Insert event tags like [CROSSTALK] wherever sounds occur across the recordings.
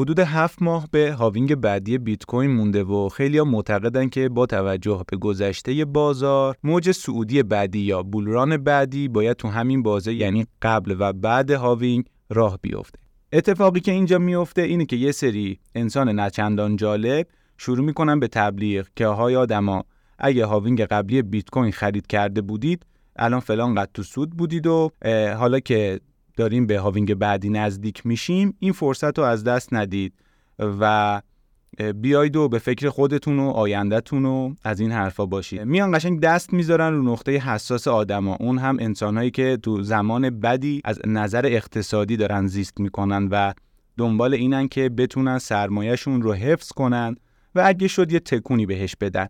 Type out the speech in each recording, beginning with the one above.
حدود هفت ماه به halving بعدی بیت کوین مونده و خیلی ها معتقدن که با توجه به گذشته بازار موج سعودی بعدی یا bull run بعدی باید تو همین بازه یعنی قبل و بعد halving راه بیفته. اتفاقی که اینجا میفته اینه که یه سری انسان نچندان جالب شروع می‌کنن به تبلیغ که های آدما اگه halving قبلی بیت کوین خرید کرده بودید الان فلان قد تو سود بودید و حالا که داریم به halving بعدی نزدیک میشیم این فرصت رو از دست ندید و بیاید و به فکر خودتون و آیندهتون و از این حرفا باشید. میان قشنگ دست می‌ذارن رو نقطه حساس آدما. اون هم انسانهایی که تو زمان بدی از نظر اقتصادی دارن زیست می‌کنن و دنبال اینن که بتونن سرمایهشون رو حفظ کنن و اگه شد یه تکونی بهش بدن.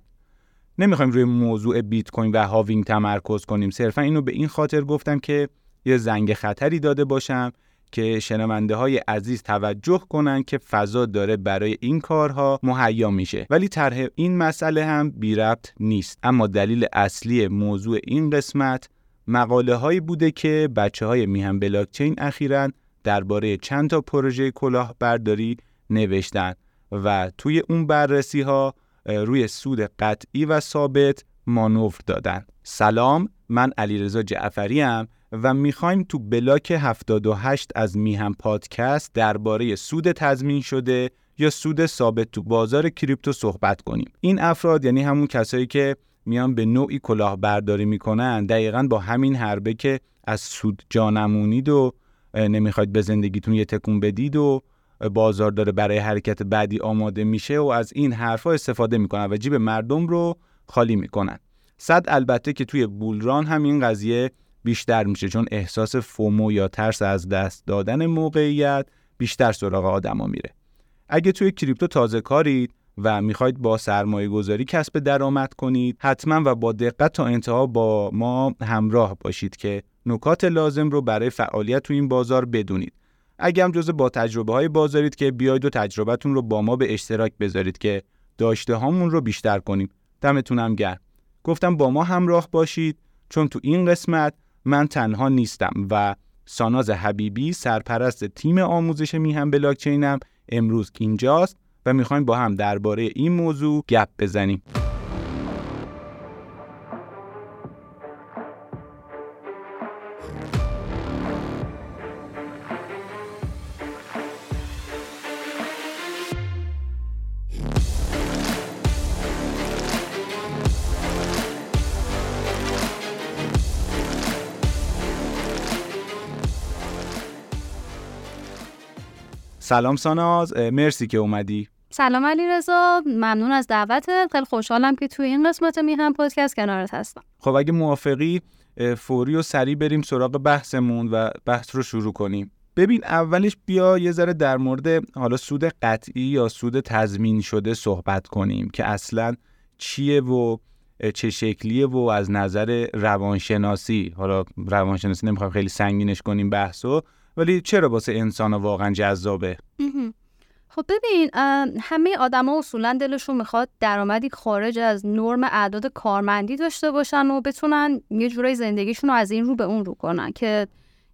نمی‌خوایم روی موضوع بیت کوین و halving تمرکز کنیم. صرفا اینو به این خاطر گفتم که یه زنگ خطری داده باشم که شنونده های عزیز توجه کنند که فضا داره برای این کارها مهیا میشه. ولی طرح این مسئله هم بی ربط نیست. اما دلیل اصلی موضوع این قسمت مقاله هایی بوده که بچه های میهم بلاکچین اخیرا درباره چند تا پروژه کلاهبرداری نوشتن و توی اون بررسی ها روی سود قطعی و ثابت مانور دادن. سلام من علیرضا جعفری ام و می‌خوایم تو بلاک 78 از میهم پادکست درباره سود تضمین شده یا سود ثابت تو بازار کریپتو صحبت کنیم. این افراد یعنی همون کسایی که میان به نوعی کلاهبرداری می‌کنن دقیقا با همین حربه که از سود جانمونید و نمی‌خواید به زندگیتون یه تکون بدید و بازار داره برای حرکت بعدی آماده میشه و از این حرفها استفاده می‌کنن و جیب مردم رو خالی می‌کنن. صد البته که توی بولران هم این قضیه بیشتر میشه چون احساس فومو یا ترس از دست دادن موقعیت بیشتر سراغ آدما میره. اگه توی کریپتو تازه کارید و می‌خواید با سرمایه گذاری کسب درآمد کنید حتما و با دقت تا انتها با ما همراه باشید که نکات لازم رو برای فعالیت تو این بازار بدونید. اگه هم جزء با تجربه های بازارید که بیاید و تجربتون رو با ما به اشتراک بذارید که داشته هامون رو بیشتر کنیم. دمتونم گرم. گفتم با ما همراه باشید چون تو این قسمت من تنها نیستم و ساناز حبیبی سرپرست تیم آموزش میهم بلاکچینم امروز اینجاست و می‌خوایم با هم درباره این موضوع گپ بزنیم. سلام ساناز مرسی که اومدی. سلام علی رضا ممنون از دعوتت. خیلی خوشحالم که توی این قسمت میهم پادکست کنارت هستم. خب اگه موافقی فوری و سریع بریم سراغ بحثمون و بحث رو شروع کنیم. ببین اولش بیا یه ذره در مورد حالا سود قطعی یا سود تضمین شده صحبت کنیم که اصلا چیه و چه شکلیه و از نظر روانشناسی حالا روانشناسی نمی‌خوام خیلی سنگینش کنیم بحثو ولی چرا واسه انسان واقعا جذابه؟ خب ببین همه آدما اصولا دلشون می‌خواد درآمدی خارج از نرم اعداد کارمندی داشته باشن و بتونن یه جورای زندگیشون رو از این رو به اون رو کنن که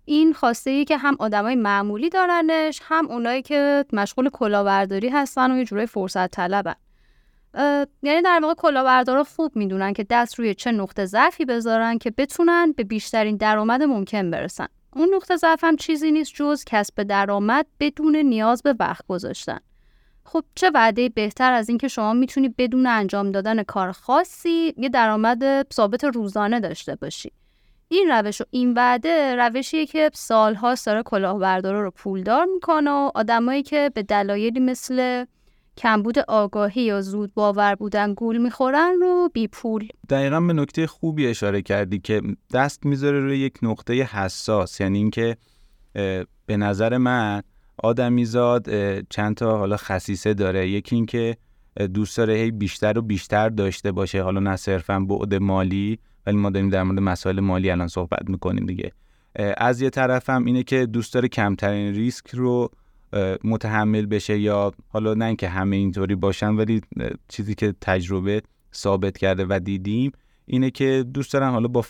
این خواسته ای که هم آدمای معمولی دارنش هم اونایی که مشغول کلاهبرداری هستن و یه جورای فرصت طلبن. یعنی در واقع کلاهبردارا خوب می‌دونن که دست روی چه نقطه ضعفی بذارن که بتونن به بیشترین درآمد ممکن برسن. اون نقطه ضعف هم چیزی نیست جز کسب درآمد بدون نیاز به وقت گذاشتن. خب چه وعده بهتر از اینکه شما می‌تونی بدون انجام دادن کار خاصی یه درآمد ثابت روزانه داشته باشی. این روش و این وعده روشیه که سالها داره کلاهبردارا رو پولدار می‌کنه و آدمایی که به دلایلی مثل کمبود آگاهی یا زود باور بودن گول می‌خورن رو بی پول. دقیقا به نکته خوبی اشاره کردی که دست می‌ذاره روی یک نقطه حساس یعنی اینکه به نظر من آدمیزاد چند تا حالا خصیصه داره. یکی اینکه دوست داره هی بیشتر و بیشتر داشته باشه. حالا نه صرفا بعد مالی ولی ما داریم در مورد مسائل مالی الان صحبت می‌کنیم دیگه. از یه طرفم اینه که دوست داره کمترین ریسک رو متحمل بشه یا حالا نه اینکه همه اینطوری باشن ولی چیزی که تجربه ثابت کرده و دیدیم اینه که دوست دارن حالا با,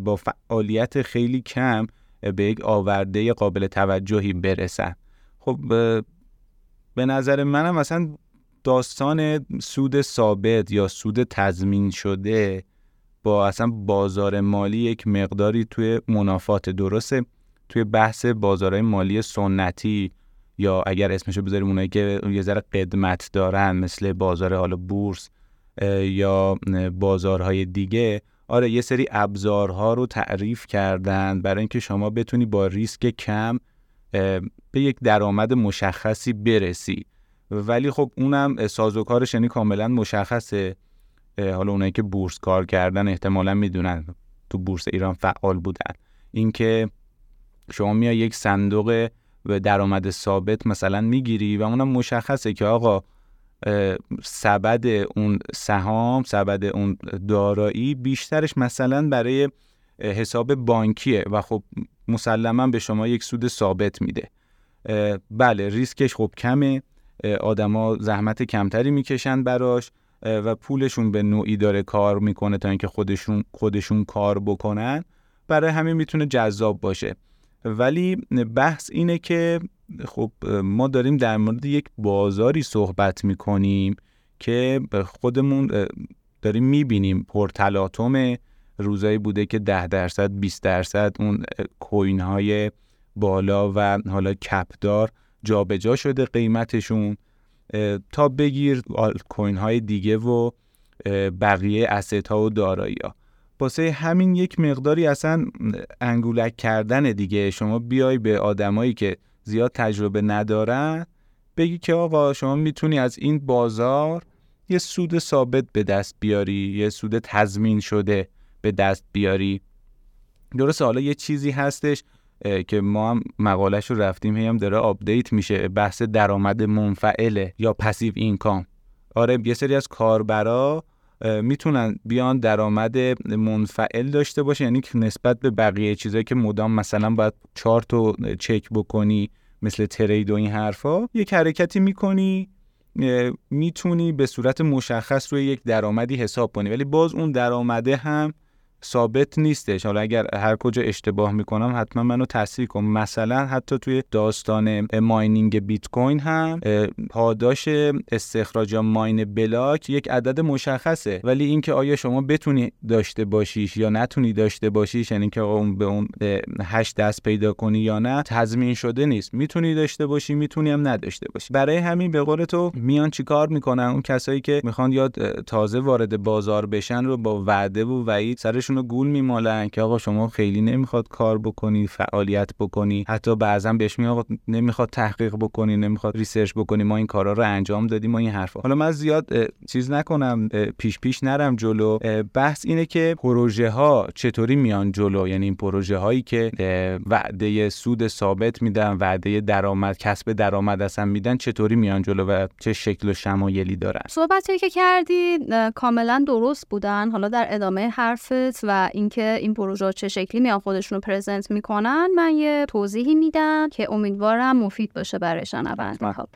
با فعالیت خیلی کم به یک آورده قابل توجهی برسن. خب به نظر منم مثلا داستان سود ثابت یا سود تضمین شده با اصلا بازار مالی یک مقداری توی منافات درسته. توی بحث بازارهای مالی سنتی یا اگر اسمشو بذاریم اونایی که یه ذره قدمت دارن مثل بازار حالا بورس یا بازارهای دیگه آره یه سری ابزارها رو تعریف کردن برای اینکه شما بتونی با ریسک کم به یک درآمد مشخصی برسی. ولی خب اونم سازوکارش یعنی کاملا مشخصه. حالا اونایی که بورس کار کردن احتمالا می‌دونن تو بورس ایران فعال بودن. اینکه شما میای یک صندوق به درآمد ثابت مثلا می‌گیری و اونم مشخصه که آقا سبد اون سهام سبد اون دارایی بیشترش مثلا برای حساب بانکیه و خب مسلما به شما یک سود ثابت میده. بله ریسکش خب کمه. آدما زحمت کمتری می‌کشن براش و پولشون به نوعی داره کار می‌کنه تا اینکه خودشون خودشون کار بکنن. برای همین می‌تونه جذاب باشه. ولی بحث اینه که خب ما داریم در مورد یک بازاری صحبت می‌کنیم که خودمون داریم می‌بینیم پرتلاتوم روزایی بوده که ده درصد 20 درصد اون کوین های بالا و حالا کپدار جابجا شده قیمتشون. تا بگیر کوین های دیگه و بقیه asset ها و دارایی ها واسه همین یک مقداری اصلا انگولک کردن دیگه. شما بیای به آدمایی که زیاد تجربه ندارن بگی که آقا شما می‌تونی از این بازار یه سود ثابت به دست بیاری یه سود تضمین شده به دست بیاری. درسته حالا یه چیزی هستش که ما هم مقالش رو رفتیم هم داره آپدیت میشه بحث درآمد منفعله یا passive income آره یه سری از کاربرا می‌تونن بیان درآمد منفعل داشته باشه یعنی نسبت به بقیه چیزایی که مدام مثلا باید چارت رو چک بکنی مثل ترید و این حرفا یک حرکتی می‌کنی می‌تونی به صورت مشخص روی یک درآمدی حساب کنی. ولی باز اون درآمده هم ثابت نیستش. حالا اگر هر کجا اشتباه می‌کنم حتما منو تصحیح کن مثلا حتی توی داستان ماینینگ بیت کوین هم پاداش استخراج ماین بلاک یک عدد مشخصه. ولی اینکه آیا شما بتونی داشته باشیش یا نتونی داشته باشیش یعنی که اون به اون هشت دست پیدا کنی یا نه تضمین شده نیست. می‌تونی داشته باشی می‌تونی هم نداشته باشی. برای همین به قول تو میان چیکار می‌کنن؟ اون کسایی که می‌خوان یاد تازه وارد بازار بشن رو با وعده و وعید سرش رو گول میمالن که آقا شما خیلی نمی‌خواد کار بکنی فعالیت بکنی. حتی بعضا بهش می آقا نمی‌خواد تحقیق بکنی نمی‌خواد research بکنی. ما این کارا رو انجام دادیم ما این حرفا. حالا من زیاد چیز نکنم پیش پیش نرم جلو. بحث اینه که پروژه ها چطوری میان جلو؟ یعنی این پروژه هایی که وعده سود ثابت میدن وعده درآمد کسب درآمد اصلا میدن چطوری میان جلو و چه شکل و شمایلی دارن؟ صحبتی که کردی کاملا درست بودن. حالا در ادامه حرفت و اینکه این پروژه چه شکلی میان خودشون رو present می‌کنن من یه توضیحی میدم که امیدوارم مفید باشه برای شنونده. خب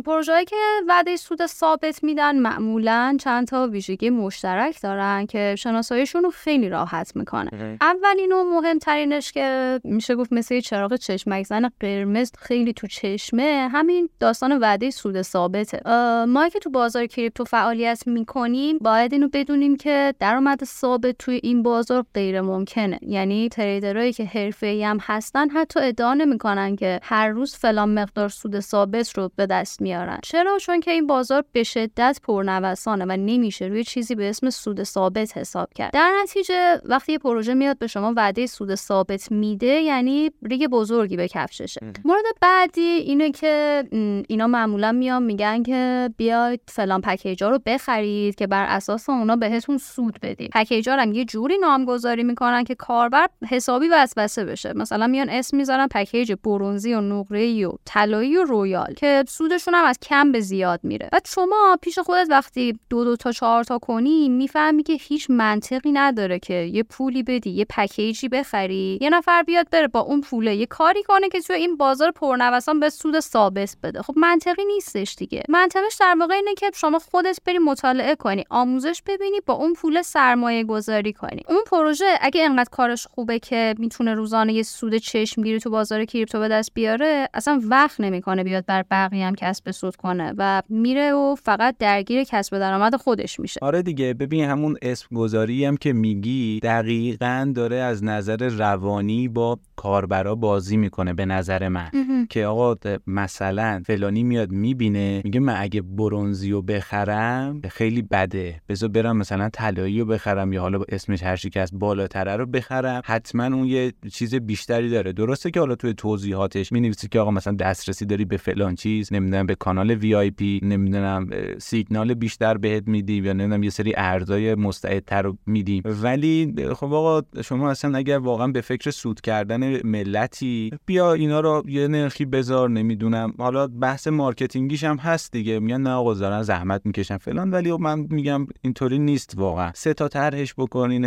پروژه‌ای که وعده سود ثابت میدن معمولا چند تا ویژگی مشترک دارن که شناساییشون رو خیلی راحت می‌کنه. اولین و مهمترینش که میشه گفت مثل چراغ چشمک زن قرمز خیلی تو چشمه همین داستان وعده سود ثابته. ما که تو بازار کریپتو فعالیت می‌کنیم باید اینو بدونیم که درآمد ثابت توی این بازار غیر ممکنه. یعنی تریدرایی که حرفه‌ای هم هستن حتی ادعا نمی‌کنن که هر روز فلان مقدار سود ثابت رو به دست میارن. چرا؟ چون که این بازار به شدت پرنوسانه و نمیشه روی چیزی به اسم سود ثابت حساب کرد. در نتیجه وقتی یه پروژه میاد به شما وعده سود ثابت میده یعنی ریگ بزرگی به کفششه. مورد بعدی اینه که اینا معمولا میان میگن که بیاید فلان پکیجا رو بخرید که بر اساس اونا بهتون سود بدیم پکیجا هم یه جوری نامگذاری می‌کنن که کاربر حسابی وسوسه بشه. مثلا میان اسم می‌ذارن پکیج برونزی و نقره‌ای و طلایی و royal که سودشون هم از کم به زیاد میره. و شما پیش خودت وقتی دو دو تا چهار تا کنی می‌فهمی که هیچ منطقی نداره که یه پولی بدی یه پکیجی بخری یه نفر بیاد بره با اون پوله. یه کاری کنه که توی این بازار پرنوسان به سود ثابت بده. خب منطقی نیستش دیگه. منطقش در واقع اینه که شما خودت بری مطالعه کنی آموزش ببینی با اون پول سرمایه گذاری کنی. اون پروژه اگه انقدر کارش خوبه که می‌تونه روزانه یه سود چشمگیری تو بازار کریپتو به دست بیاره اصلا وقت نمی‌کنه بیاد بر بقیه هم کسب سود کنه و میره و فقط درگیر کسب درآمد خودش میشه. آره دیگه ببین همون اسم گذاری هم که میگی دقیقا داره از نظر روانی با کاربرا بازی می‌کنه به نظر من. که آقا مثلا فلانی میاد می‌بینه میگه من اگه برونزی بخرم خیلی بده بذار برم مثلا طلایی رو بخرم یا حالا اسمش هر چی که از بالاتره رو بخرم. حتما اون یه چیز بیشتری داره. درسته که حالا توی توضیحاتش می‌نویسی که آقا مثلا دسترسی داری به فلان چیز نمی‌دونم به کانال وی آی پی نمی‌دونم سیگنال بیشتر بهت میدی یا نمی‌دونم یه سری ارزای مستعدتر رو میدیم. ولی خب آقا شما اصلا اگر واقعا به فکر سود کردن ملتی بیا اینا رو یه نرخی بذار نمی‌دونم. حالا بحث marketing یش هم هست دیگه. میگن نه آقا زحمت می‌کشن فلان. ولی خب من میگم اینطوری نیست واقعا. سه تا طرحش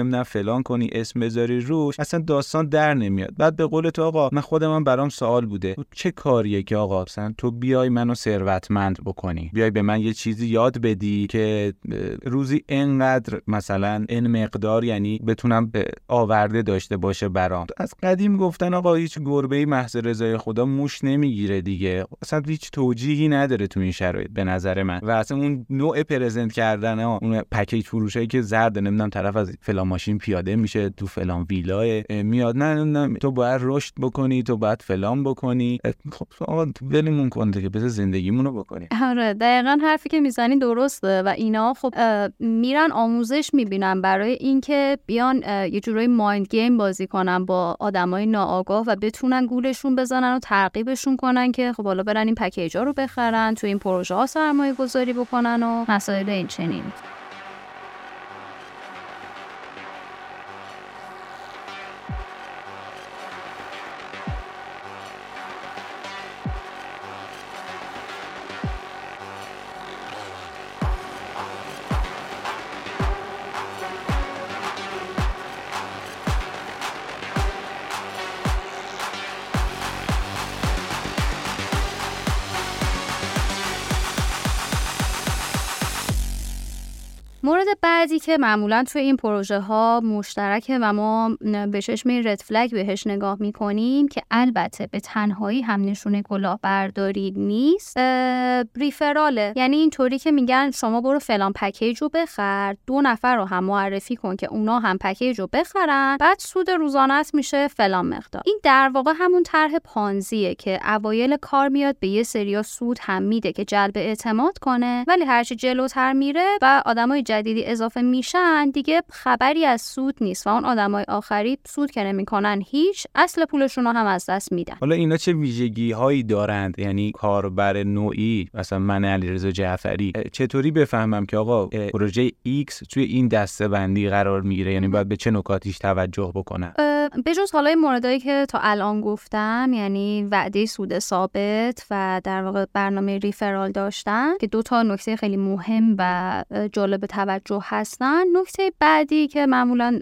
بکنی نمی‌دونم فلان کنی اسم بذاری روش اصلا داستان در نمیاد. بعد به قول تو آقا من خودم برام سوال بوده. چه کاریه که آقا مثلا تو بیای منو ثروتمند بکنی؟ بیای به من یه چیزی یاد بدی که روزی انقدر مثلا این مقدار یعنی بتونم آورده داشته باشه برام. از قدیم گفتن آقا هیچ گربه محض رضای خدا موش نمی‌گیره دیگه. اصلا هیچ توجیهی نداره تو این شرایط به نظر من. و اصلا اون نوع پرزنت کردن اون پکیج فروشایی که زرد نمی‌دونم طرف از فلان ماشین پیاده میشه تو فلان ویلا میاد نه نه تو باید رشد بکنی تو باید فلان بکنی. خب آقا ولمون کن که بذار زندگیمون رو بکنیم. آره دقیقا حرفی که می‌زنی درسته و اینا. خب میرن آموزش می‌بینن برای اینکه بیان یه جورایی مایند گیم بازی کنن با آدمای ناآگاه و بتونن گولشون بزنن و ترغیبشون کنن که خب حالا برن این پکیجا رو بخرن تو این پروژه ها سرمایه گذاری بکنن و مسائل این چنین. مورد بعدی که معمولا توی این پروژه ها مشترکه و ما به چشم رد فلگ بهش نگاه می‌کنیم که البته به تنهایی هم نشونه کلاهبرداری نیست ریفراله یعنی اینطوری که میگن شما برو فلان پکیج رو بخر دو نفر رو هم معرفی کن که اونا هم پکیج رو بخرن بعد سود روزانت میشه فلان مقدار. این در واقع همون طرح پانزیه که اوایل کار میاد به یه سریا سود هم میده که جلب اعتماد کنه ولی هرچی جلوتر میره و آدمای جدیدی اضافه میشن دیگه خبری از سود نیست و اون آدمای آخری سود که نمی‌کنن هیچ اصل پولشون رو هم از دست میدن. حالا اینا چه ویژگی هایی دارند؟ یعنی کاربر نوعی مثلا من علیرضا جعفری. چطوری بفهمم که آقا پروژه X توی این دسته بندی قرار می‌گیره؟ یعنی باید به چه نکاتیش توجه بکنم؟ بجز حالا موردایی که تا الان گفتم یعنی وعده سود ثابت و در واقع برنامه ریفرال داشتن که دو تا نکته خیلی مهم و جالب توجه هستن. نکته بعدی که معمولا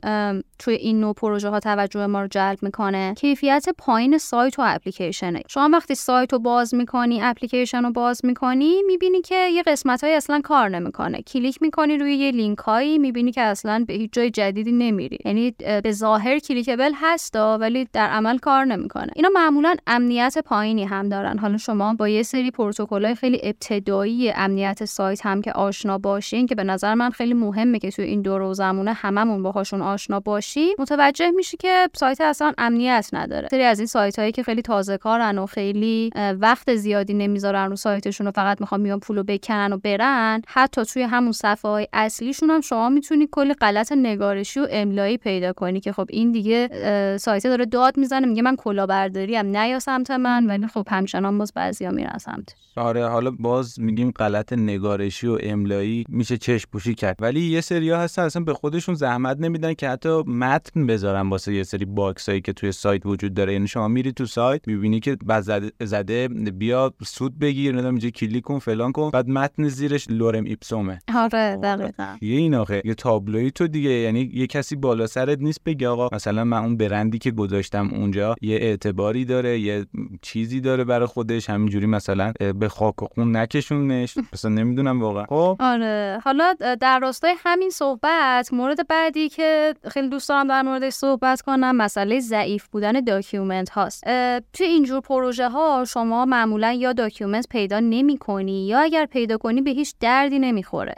توی این نوع پروژه ها توجه ما رو جلب می‌کنه کیفیت پایین سایت و اپلیکیشنه. شما وقتی سایت رو باز می‌کنی اپلیکیشن رو باز می‌کنی می‌بینی که یه قسمت های اصلا کار نمی‌کنه. کلیک می‌کنی روی یه لینک هایی می‌بینی که اصلا به هیچ جای جدیدی نمیری. یعنی به ظاهر clickable هستا ولی در عمل کار نمی‌کنه. اینا معمولا امنیت پایینی هم دارن. حالا شما با یه سری پروتکل خیلی ابتدایی امنیت سایت هم که آشنا باشین که به نظر من خیلی مهمه که توی این دور زمونه هممون باهاشون آشنا باشیم. متوجه میشی که سایت اصلا امنیت نداره. سری از این سایت هایی که خیلی تازه کارن و خیلی وقت زیادی نمی‌ذارن رو سایتشون و فقط می‌خوان بیان پولو بکنن و برن حتی توی همون صفحه های اصلیشون هم شما می‌تونی کلی غلط نگارشی و املایی پیدا کنی که خب این دیگه سایت داره داد می‌زنه میگه من کلاهبرداری هم نیا سمت من ولی خب همچنان باز بعضیا میرن سمت آره حالا باز میگیم غلط نگارشی و املایی میشه چشم پوشی کرد. ولی یه سریا هستن اصلا به خودشون زحمت نمیدن که حتی متن بذارن واسه یه سری box هایی که توی سایت وجود داره. یعنی شما میری تو سایت می‌بینی که بعد زده, زده بیا سود بگیر نمی‌دونم اینجا کلیک کن فلان کن. بعد متن زیرش lorem ipsum ه. آره دقیقاً. یه این آخه یه تابلوی تو دیگه. یعنی یه کسی بالا سرت نیست بگه آقا مثلا من اون برندی که گذاشتم اونجا یه اعتباری داره یه چیزی داره برای خودش. همینجوری مثلا به خاک و خون نکشونش. [LAUGHS] مثلا نمی‌دونم واقعا. خب؟ آره. حالا در راستای همین صحبت مورد بعدی که خیلی دوست دارم در موردش صحبت کنم مسئله ضعیف بودن document هاست. توی اینجور پروژه ها شما معمولا یا document پیدا نمی کنی یا اگر پیدا کنی به هیچ دردی نمی‌خوره.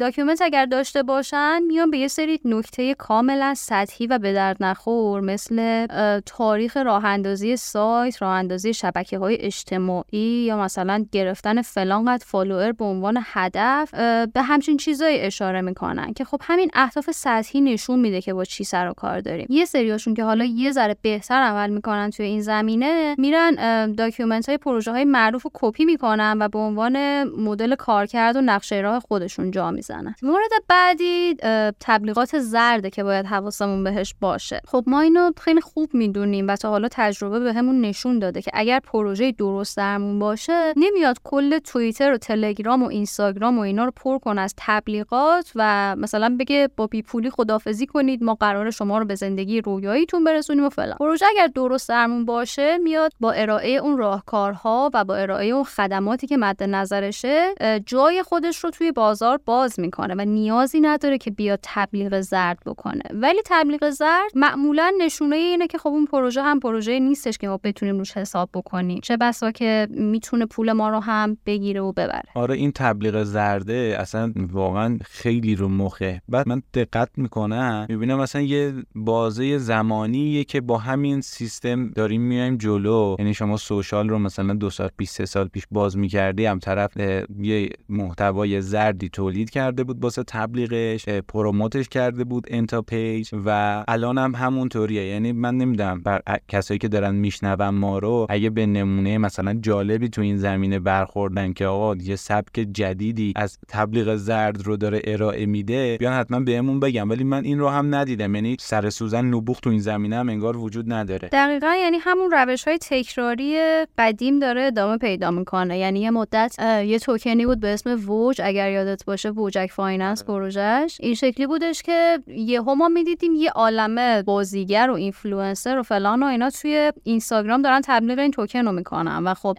document اگر داشته باشن میان به یه سری نکته کاملا سطحی و به درد نخور مثل تاریخ راه اندازی سایت راه اندازی شبکه های اجتماعی یا مثلا گرفتن فلان قد follower به عنوان هدف. به همچین چیزایی اشاره می‌کنن که خب همین اهداف سطحی نشون میده که با چی سر و کار داریم. یه سریاشون که حالا یه ذره بهتر عمل می‌کنن توی این زمینه میرن document های پروژه های معروف رو کپی می‌کنن و به عنوان مدل کارکرد و نقشه راه خودشون جا می‌زنن. مورد بعدی تبلیغات زرده که باید حواسمون بهش باشه. خب ما اینو خیلی خوب می‌دونیم و تا حالا تجربه بهمون به نشون داده که اگر پروژه درست درمون باشه نمیاد کل توییتر و تلگرام و اینستاگرام و اینا رو پر کن از تبلیغات و مثلا بگه با بیپولی خدافزی کنید ما قرار شما رو به زندگی رویاییتون برسونیم و فلان. پروژه اگر درست درمون باشه میاد با ارائه اون راهکارها و با ارائه اون خدماتی که مد نظرشه جای خودش رو توی بازار باز می‌کنه و نیازی نداره که بیاد تبلیغ زرد بکنه. ولی تبلیغ زرد معمولا نشونه اینه که خب اون پروژه هم پروژه نیستش که ما بتونیم روش حساب بکنیم. چه بسا که می‌تونه پول ما رو هم بگیره و ببره. آره این تبلیغ زرده اصلا واقعا خیلی رو مخه. بعد من دقت می‌کنم می‌بینم مثلا یه بازه زمانیه که با همین سیستم داریم میایم جلو. یعنی شما سوشال رو مثلا دو سال 23 سال پیش باز می‌کردی هم طرف یه محتوای زردی تولید کرده بود واسه تبلیغش پروموتش کرده بود انتا پیج و الان هم همونطوریه. یعنی من نمی‌دونم بر کسایی که دارن میشنون ما رو اگه به نمونه مثلا جالبی تو این زمینه برخوردن که آقا یه سبک جدیدی از تبلیغ زرد رو داره ارائه میده بیان حتما بهمون بگم ولی من این رو هم ندیدم. یعنی سر سوزن نبوخ تو این زمینه هم انگار وجود نداره. دقیقا یعنی همون روش های تکراری قدیم داره ادامه پیدا می‌کنه. یعنی یه مدت یه توکنی بود به اسم Wojak اگر یادت باشه Wojak Finance پروژش این شکلی بودش که یه ما می‌دیدیم یه عالمه بازیگر و اینفلوئنسر و فلان و اینا توی اینستاگرام دارن تبلیغ این توکن رو می‌کنن. و خب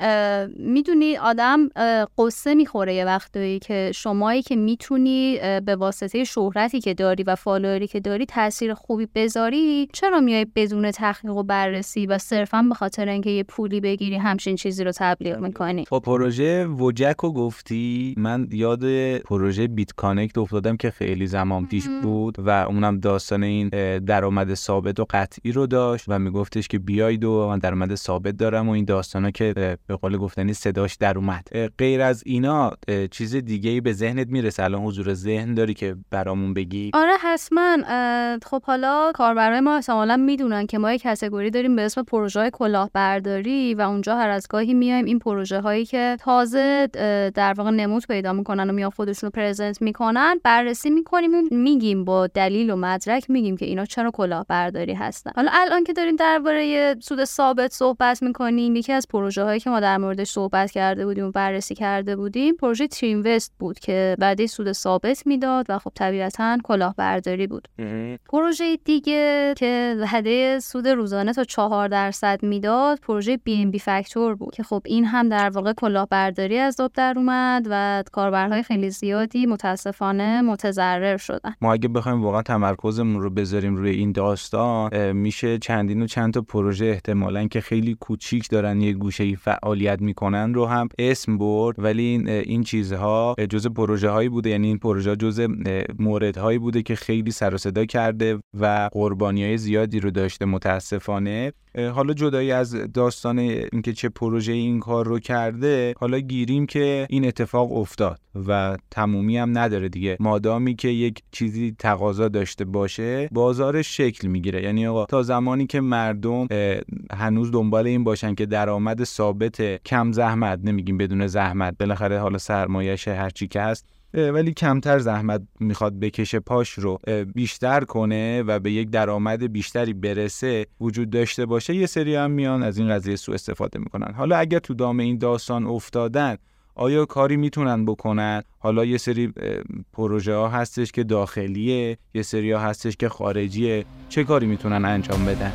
می‌دونی آدم غصه می‌خوره یه وقتایی که شمایی که می‌تونی به واسطه شهرتی که داری و follower ی که داری تاثیر خوبی بذاری چرا میای بدون تحقیق و بررسی و صرفا به خاطر اینکه یه پولی بگیری همچین چیزی رو تبلیغ می‌کنی؟ با پروژه وجک رو گفتی. من یاد پروژه بیت کانکت افتادم که خیلی زمان پیش بود و اونم داستان این درآمد ثابت و قطعی رو داشت و میگفتش که بیاید و من درآمد ثابت دارم و این داستانا که به قول گفتنی صداش در اومد. غیر از اینا چیز دیگه ای به ذهنت می‌رسه. الان حضور ذهن داری که برامون بگی؟ آره حتما. خب حالا کاربرای ما احتمالا می‌دونن که ما یک کاتگوری داریم به اسم پروژه کلاهبرداری و اونجا هر از گاهی میایم این پروژه هایی که تازه در واقع نمود پیدا می‌کنن و میان خودشون رو پرزنت می‌کنن بررسی می‌کنیم میگیم با دلیل و مدرک میگیم که اینا چرا کلاهبرداری هستن. حالا الان که داریم درباره سود ثابت صحبت می‌کنیم یکی از پروژه هایی که ما در موردش صحبت کرده بودیم و بررسی کرده بودیم پروژه تریم وست بود که بعدی سود ثابت می‌داد و خب طبیعتا کلاهبرداری بود. پروژه دیگه که وعده سود روزانه تا چهار درصد می‌داد پروژه بی ام بی فاکتور بود که خب این هم در واقع کلاهبرداری از آب در اومد و کاربرهای خیلی زیادی متاسفانه متضرر شدن. ما اگه بخوایم واقعا تمرکزمون رو بذاریم روی این داستان میشه چندین و چند تا پروژه احتمالا که خیلی کوچیک دارن یه گوشه ای فعالیت می‌کنن رو هم اسم برد. ولی این چیزها جزء پروژه هایی بوده. یعنی این پروژه جزء مورد هایی بوده که خیلی سر و صدا کرده و قربانی های زیادی رو داشته متاسفانه. حالا جدایی از داستان اینکه چه پروژه این کار رو کرده حالا گیریم که این اتفاق افتاد و تمومی هم نداره دیگه. مادامی که یک چیزی تقاضا داشته باشه بازارش شکل می‌گیره. یعنی آقا تا زمانی که مردم هنوز دنبال این باشن که درآمد ثابت کم زحمت نمیگیم بدون زحمت بالاخره حالا سرمایه‌ش هرچی که هست ولی کمتر زحمت می‌خواد بکشه پاش رو بیشتر کنه و به یک درآمد بیشتری برسه وجود داشته باشه یه سری هم میان از این قضیه سوء استفاده می‌کنن. حالا اگر تو دام این داستان افتادن آیا کاری می‌تونن بکنن؟ حالا یه سری پروژه ها هستش که داخلیه یه سری ها هستش که خارجیه. چه کاری می‌تونن انجام بدن؟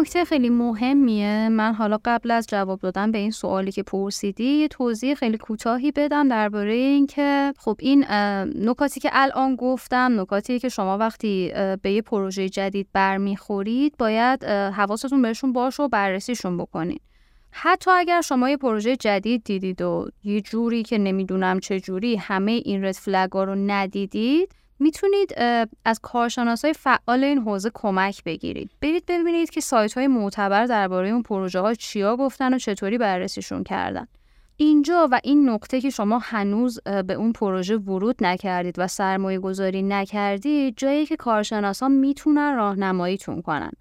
نکته خیلی مهمیه. من حالا قبل از جواب دادن به این سوالی که پرسیدی توضیح خیلی کوتاهی بدم درباره اینکه خب این نکاتی که الان گفتم نکاتی که شما وقتی به یه پروژه جدید برمیخورید باید حواستون بهشون باشه و بررسیشون بکنید حتی اگر شما یه پروژه جدید دیدید و یه جوری که نمی‌دونم چه جوری همه این رد فلگا رو ندیدید می‌تونید از کارشناسای فعال این حوزه کمک بگیرید. برید ببینید که سایت های معتبر درباره اون پروژه ها چیا گفتن و چطوری بررسیشون کردن. اینجا و این نقطه که شما هنوز به اون پروژه ورود نکردید و سرمایه گذاری نکردید جایی که کارشناسان می‌تونن راهنماییتون کنن.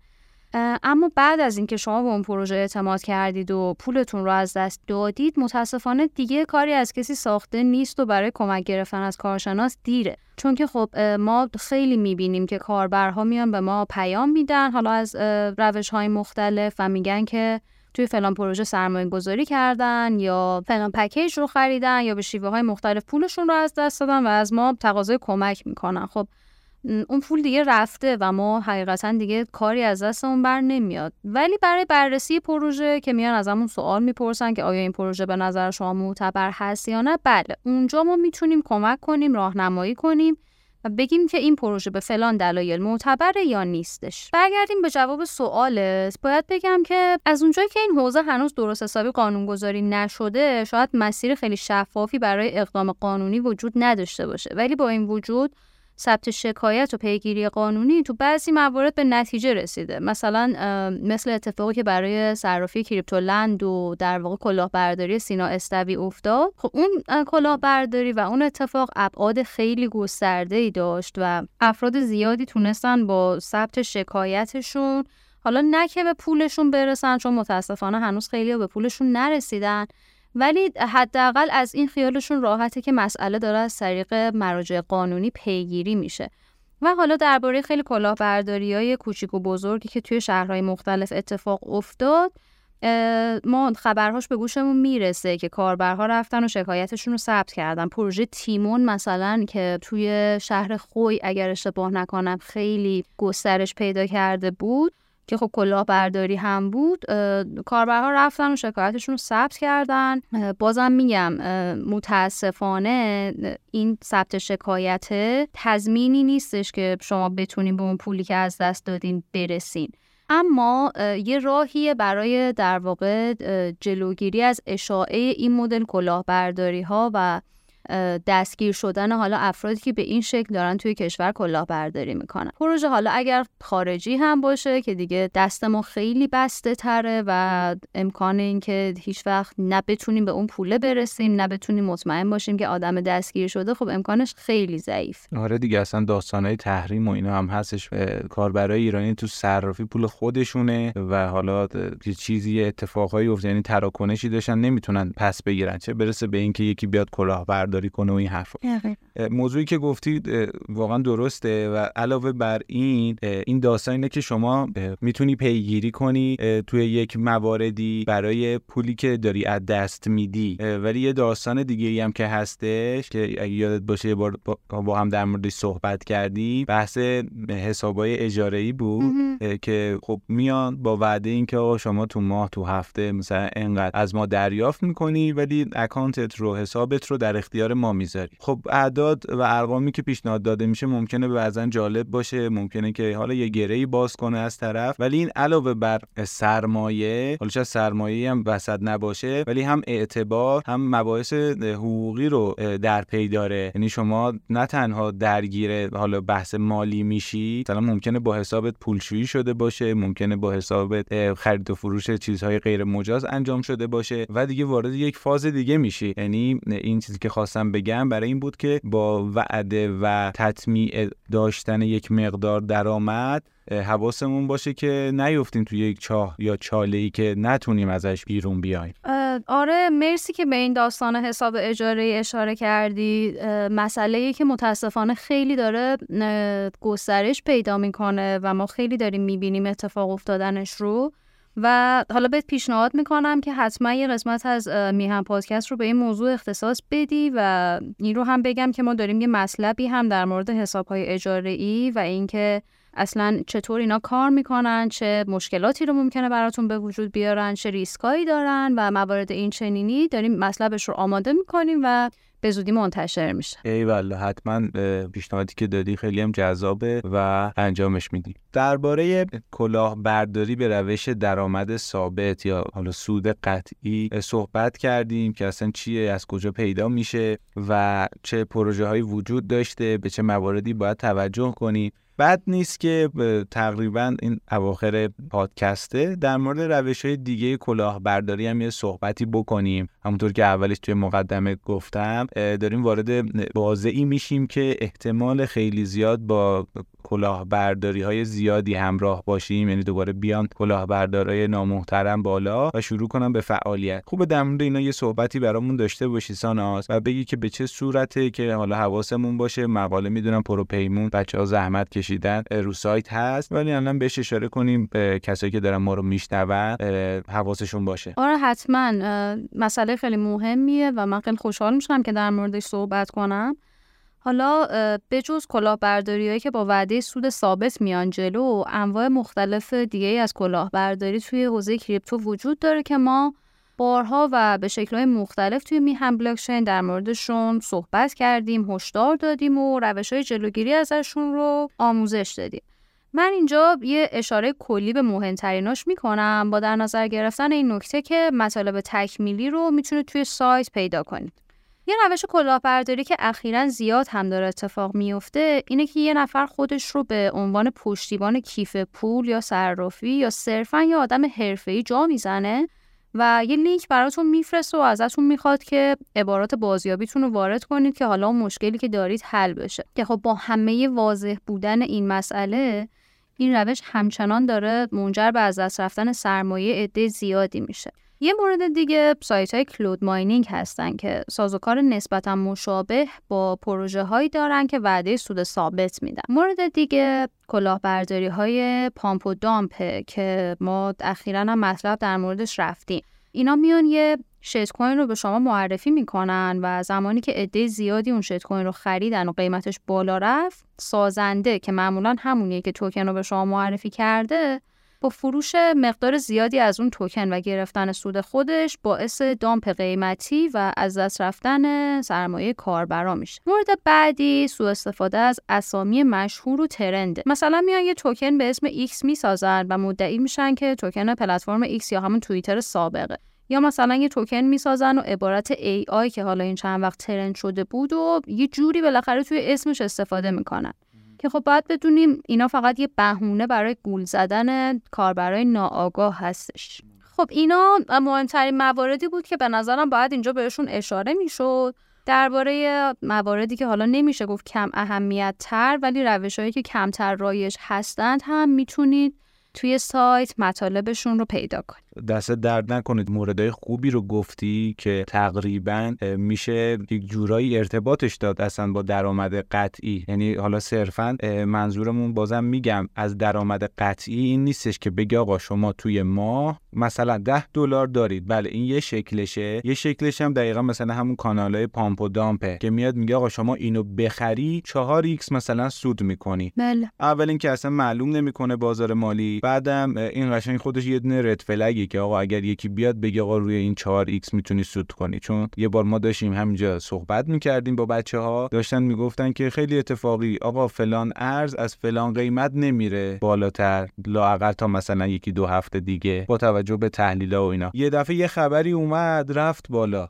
اما بعد از اینکه شما به اون پروژه اعتماد کردید و پولتون رو از دست دادید متاسفانه دیگه کاری از کسی ساخته نیست و برای کمک گرفتن از کارشناس دیره. چون که خب ما خیلی می‌بینیم که کاربرها میان به ما پیام میدن حالا از روش های مختلف و میگن که توی فلان پروژه سرمایه گذاری کردن یا فلان پکیج رو خریدن یا به شیوه های مختلف پولشون رو از دست دادن و از ما تقاضای کمک می‌کنن. خب اون پول دیگه رفته و ما حقیقتا دیگه کاری از دستمون بر نمیاد. ولی برای بررسی پروژه که میان از همون سوال می‌پرسن که آیا این پروژه به نظر شما معتبر هست یا نه بله اونجا ما می‌تونیم کمک کنیم راهنمایی کنیم و بگیم که این پروژه به فلان دلایل معتبره یا نیستش. برگردیم به جواب سوالت. باید بگم که از اونجایی که این حوزه هنوز درست حسابی قانونگذاری نشده شاید مسیر خیلی شفافی برای اقدام قانونی وجود نداشته باشه. ولی با این وجود ثبت شکایت و پیگیری قانونی تو بعضی موارد به نتیجه رسیده. مثلا مثل اتفاقی که برای صرافی کریپتولند و در واقع کلاهبرداری سینا استوی افتاد. خب اون کلاهبرداری و اون اتفاق ابعاد خیلی گسترده ای داشت و افراد زیادی تونستن با ثبت شکایتشون حالا نه که به پولشون برسن چون متاسفانه هنوز خیلی به پولشون نرسیدن. ولی حداقل از این خیالشون راحته که مسئله داره از طریق مراجع قانونی پیگیری میشه. و حالا درباره خیلی کلاهبرداری های کوچیک و بزرگی که توی شهرهای مختلف اتفاق افتاد ما خبرهاش به گوشمون می‌رسه که کاربرها رفتن و شکایتشون رو ثبت کردن. پروژه تیمون مثلا که توی شهر خوی اگر اشتباه نکنم خیلی گسترش پیدا کرده بود. که خب کلاهبرداری هم بود کاربرها رفتن و شکایتشون رو ثبت کردن. بازم میگم متاسفانه این ثبت شکایت تضمینی نیستش که شما بتونین به اون پولی که از دست دادین برسین. اما یه راهیه برای در واقع جلوگیری از اشاعه این مدل کلاهبرداری ها و دستگیر شدن حالا افرادی که به این شکل دارن توی کشور کلاهبرداری می‌کنن. پروژه حالا اگر خارجی هم باشه که دیگه دست ما خیلی بسته تره و امکان اینکه هیچ وقت نه بتونیم به اون پوله برسیم نه بتونیم مطمئن باشیم که آدم دستگیر شده خب امکانش خیلی ضعیف. آره دیگه اصلا داستانهای تحریم و اینا هم هستش. کاربرای ایرانی تو صرافی پول خودشونه و حالا چیزی اتفاقایی افتاد. یعنی تراکنشی داشتن نمی‌تونن پس بگیرن. چه برسه به اینکه یکی بیاد کلاهبرداری داری کنه و این حرفا. موضوعی که گفتید واقعا درسته و علاوه بر این این داستان اینه که شما می‌تونی پیگیری کنی توی یک مواردی برای پولی که داری از دست میدی. ولی یه داستان دیگه ای هم که هستش که اگه یادت باشه یه بار با هم در موردش صحبت کردی بحث حسابای اجاره ای بود که خب میان با وعده اینکه شما تو ماه تو هفته مثلا انقدر از ما دریافت می‌کنی ولی اکانتت رو حسابت رو در اختیار ما می‌ذاری خب اعداد و ارقامی که پیشنهاد داده میشه ممکنه بعضا جالب باشه ممکنه که حالا یه گرهی باز کنه از طرف ولی این علاوه بر سرمایه حالا شاید سرمایه هم وسط نباشه ولی هم اعتبار هم مباحث حقوقی رو در پی داره. یعنی شما نه تنها درگیر حالا بحث مالی میشی مثلا ممکنه با حسابت پولشویی شده باشه ممکنه با حسابت خرید و فروش چیزهای غیر مجاز انجام شده باشه و دیگه وارد یک فاز دیگه میشی. یعنی این چیزی که خواستم بگم برای این بود که با وعده و تطمیع داشتن یک مقدار درآمد حواسمون باشه که نیفتیم توی یک چاه یا چاله ای که نتونیم ازش بیرون بیایم. آره مرسی که به این داستان حساب اجاره اشاره کردی. مسئله ای که متاسفانه خیلی داره گسترش پیدا می‌کنه و ما خیلی داریم می‌بینیم اتفاق افتادنش رو. و حالا بهت پیشنهاد می‌کنم که حتما یه قسمت از میهم پادکست رو به این موضوع اختصاص بدی و این رو هم بگم که ما داریم یه مطلبی هم در مورد حسابهای اجاره ای و اینکه اصلا چطور اینا کار می‌کنن چه مشکلاتی رو ممکنه براتون به وجود بیارن چه ریسکایی دارن و موارد این چنینی داریم مطلبش رو آماده می‌کنیم و به زودی منتشر میشه. ای والله حتما پیشنهادی که دادی خیلی هم جذابه و انجامش میدی. درباره کلاهبرداری به روش درآمد ثابت یا حالا سود قطعی صحبت کردیم که اصلا چیه از کجا پیدا میشه و چه پروژه هایی وجود داشته به چه مواردی باید توجه کنیم بد نیست که تقریبا این اواخر پادکسته در مورد روش های دیگه کلاهبرداری هم یه صحبتی بکنیم. همونطور که اولش توی مقدمه گفتم داریم وارد بازه میشیم که احتمال خیلی زیاد با کلاهبرداری های زیادی همراه باشیم. یعنی دوباره بیان کلاهبردارای نامحترم بالا و شروع کنم به فعالیت. خوبه در مورد اینا یه صحبتی برامون داشته باشی ساناس و بگی که به چه صورته که حالا حواسمون باشه. مقاله می‌دونم پروپیمون بچه ها زحمت کشیدن رو سایت هست ولی الان بهش اشاره کنیم به کسایی که دارن ما رو میشنون حواسشون باشه. آره حتما مسئله خیلی مهمیه و من خیلی خوشحال میشم که در موردش صحبت کنم. حالا به جز کلاهبرداریهایی که با وعده سود ثابت میان جلو انواع مختلف دیگه از کلاهبرداری توی حوزه کریپتو وجود داره که ما بارها و به شکلهای مختلف توی میهم بلاکچین در موردشون صحبت کردیم هشدار دادیم و روش های جلوگیری ازشون رو آموزش دادیم. من اینجا یه اشاره کلی به مهمتریناش می‌کنم. با در نظر گرفتن این نکته که مطالب تکمیلی رو می‌تونید توی سایت پیدا کنید. یه روش کلاهبرداری که اخیرا زیاد هم داره اتفاق میفته اینه که یه نفر خودش رو به عنوان پشتیبان کیف پول یا صرافی یا صرفا یه آدم حرفه‌ای جا می‌زنه و یه لینک براتون میفرسته و ازتون می‌خواد که عبارات بازیابیتون رو وارد کنید که حالا مشکلی که دارید حل بشه. که خب با همه واضح بودن این مسئله این روش همچنان داره منجر به از دست رفتن سرمایه عده زیادی میشه. یه مورد دیگه سایت های کلود ماینینگ هستن که سازوکار نسبتا مشابه با پروژه هایی دارن که وعده سود ثابت میدن. مورد دیگه کلاهبرداری های پامپ و دامپه که ما اخیرا هم مطلب در موردش رفتیم. اینا میان یه شیت کوین رو به شما معرفی می‌کنن و زمانی که عده زیادی اون شیت کوین رو خریدن و قیمتش بالا رفت سازنده که معمولا همونیه که توکن رو به شما معرفی کرده با فروش مقدار زیادی از اون توکن و گرفتن سود خودش باعث دامپ قیمتی و از دست رفتن سرمایه کاربرا میشه. مورد بعدی سوء استفاده از اسامی مشهور و ترنده مثلا میان یه توکن به اسم X می‌سازن و مدعی میشن که توکن پلتفرم X یا همون توییتر سابقه. یا مثلا یه توکن می‌سازن و عبارت AI که حالا این چند وقت ترند شده بود و یه جوری بالاخره توی اسمش استفاده می‌کنن. که خب باید بدونیم اینا فقط یه بهونه برای گول زدن کاربرای ناآگاه هستش. خب اینا مهمترین مواردی بود که به نظرم باید اینجا بهشون اشاره می‌شد. درباره مواردی که حالا نمیشه گفت کم اهمیت تر ولی روشهایی که کمتر رایج هستند هم می‌تونید توی سایت مطالبشون رو پیدا کنید. دست درد نکنید. موردهای خوبی رو گفتی که تقریبا میشه یک جورایی ارتباطش داد اصلا با درآمد قطعی. یعنی حالا صرفا منظورمون بازم میگم از درآمد قطعی این نیستش که بگی آقا شما توی ماه مثلا 10 دلار دارید. بله این یه شکلشه. یه شکلش هم دقیقا مثلا همون کانالای pump و dump ه که میاد میگه آقا شما اینو بخری 4 x مثلا سود می‌کنی. بله. اول اینکه اصلا معلوم نمی‌کنه بازار مالی. بعدم این قشنگ خودش یه دونه red flag ی که آقا اگر یکی بیاد بگه آقا روی این 4 x می‌تونی سود کنی. چون یه بار ما داشتیم همینجا صحبت می‌کردیم با بچه ها داشتن می‌گفتن که خیلی اتفاقی آقا فلان ارز از فلان قیمت نمیره. بالاتر لااقل تا مثلا یکی دو هفته دیگه با توجه به تحلیل و اینا. یه دفعه یه خبری اومد رفت بالا.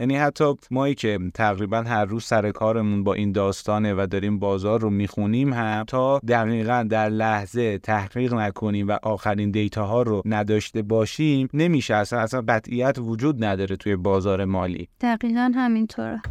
یعنی حتی مایی که تقریبا هر روز سر کارمون با این داستانه و داریم بازار رو می‌خونیم هم تا دقیقا در لحظه تحقیق نکنیم و آخرین دیتا ها رو نداشته باشیم نمیشه اصلا اصلا قطعیت وجود نداره توی بازار مالی. دقیقا همینطوره.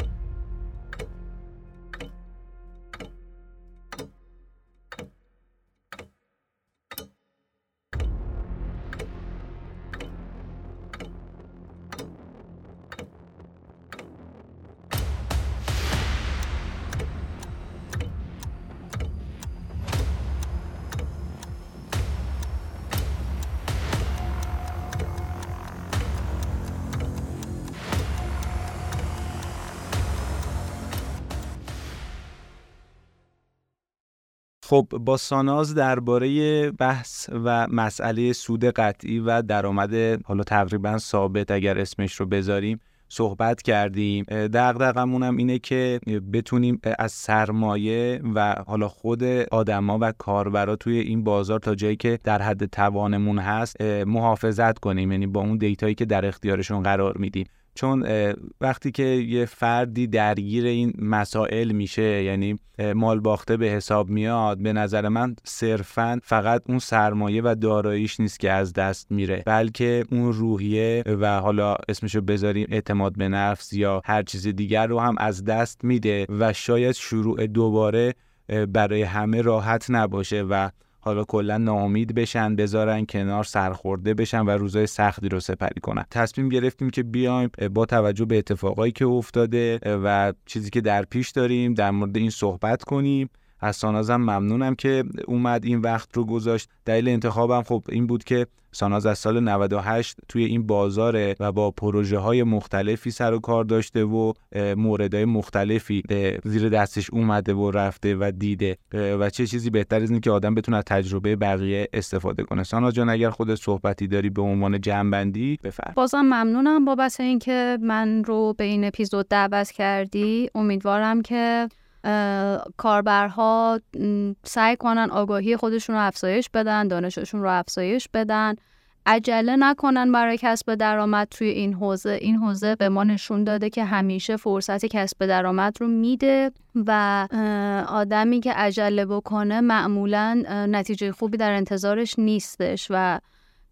خب با ساناز درباره بحث و مسئله سود قطعی و درآمد حالا تقریبا ثابت اگر اسمش رو بذاریم صحبت کردیم. دغدغمون هم اینه که بتونیم از سرمایه و حالا خود آدما و کاربرا توی این بازار تا جایی که در حد توانمون هست محافظت کنیم. یعنی با اون دیتایی که در اختیارشون قرار میدیم. چون وقتی که یه فردی درگیر این مسائل میشه یعنی مال باخته به حساب میاد به نظر من صرفا فقط اون سرمایه و داراییش نیست که از دست میره بلکه اون روحیه و حالا اسمشو بذاریم اعتماد به نفس یا هر چیز دیگر رو هم از دست میده و شاید شروع دوباره برای همه راحت نباشه و حالا کلا ناامید بشن بذارن کنار سرخورده بشن و روزای سختی رو سپری کنن. تصمیم گرفتیم که بیایم با توجه به اتفاقایی که افتاده و چیزی که در پیش داریم در مورد این صحبت کنیم. از سانازم ممنونم که اومد این وقت رو گذاشت. دلیل انتخابم خب این بود که ساناز از سال 98 توی این بازاره و با پروژه های مختلفی سر و کار داشته و موردهای مختلفی به زیر دستش اومده و رفته و دیده. و چه چیزی بهتر از این که آدم بتونه تجربه بقیه استفاده کنه. ساناز جان اگر خود صحبتی داری به عنوان جنبندی بفرم. بازم ممنونم بابت اینکه من رو به این اپیزود دعوت کردی. امیدوارم که کاربرها سعی کنن آگاهی خودشون رو افزایش بدن دانششون رو افزایش بدن. عجله نکنن برای کسب درآمد توی این حوزه. این حوزه به ما نشون داده که همیشه فرصت کسب درآمد رو میده و آدمی که عجله بکنه معمولا نتیجه خوبی در انتظارش نیستش و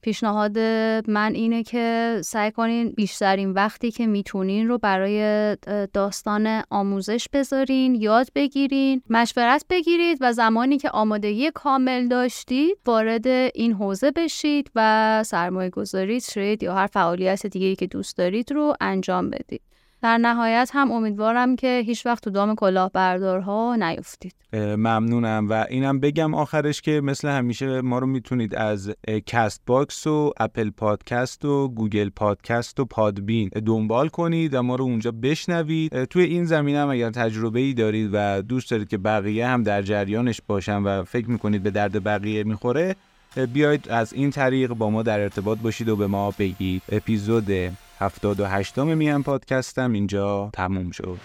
پیشنهاد من اینه که سعی کنین بیشترین وقتی که می‌تونین رو برای داستان آموزش بذارین یاد بگیرین مشورت بگیرید و زمانی که آمادگی کامل داشتید وارد این حوزه بشید و سرمایه گذاری ترید یا هر فعالیت دیگه که دوست دارید رو انجام بدید. در نهایت هم امیدوارم که هیچ وقت تو دام کلاهبردارها نیفتید. ممنونم و اینم بگم آخرش که مثل همیشه ما رو می‌تونید از Castbox و Apple Podcast و Google Podcast و Podbean دنبال کنید و ما رو اونجا بشنوید. توی این زمینه هم اگر تجربه ای دارید و دوست دارید که بقیه هم در جریانش باشن و فکر می‌کنید به درد بقیه می‌خوره بیاید از این طریق با ما در ارتباط باشید و به ما بگید. اپیزود 78 میان پادکستم اینجا تموم شد.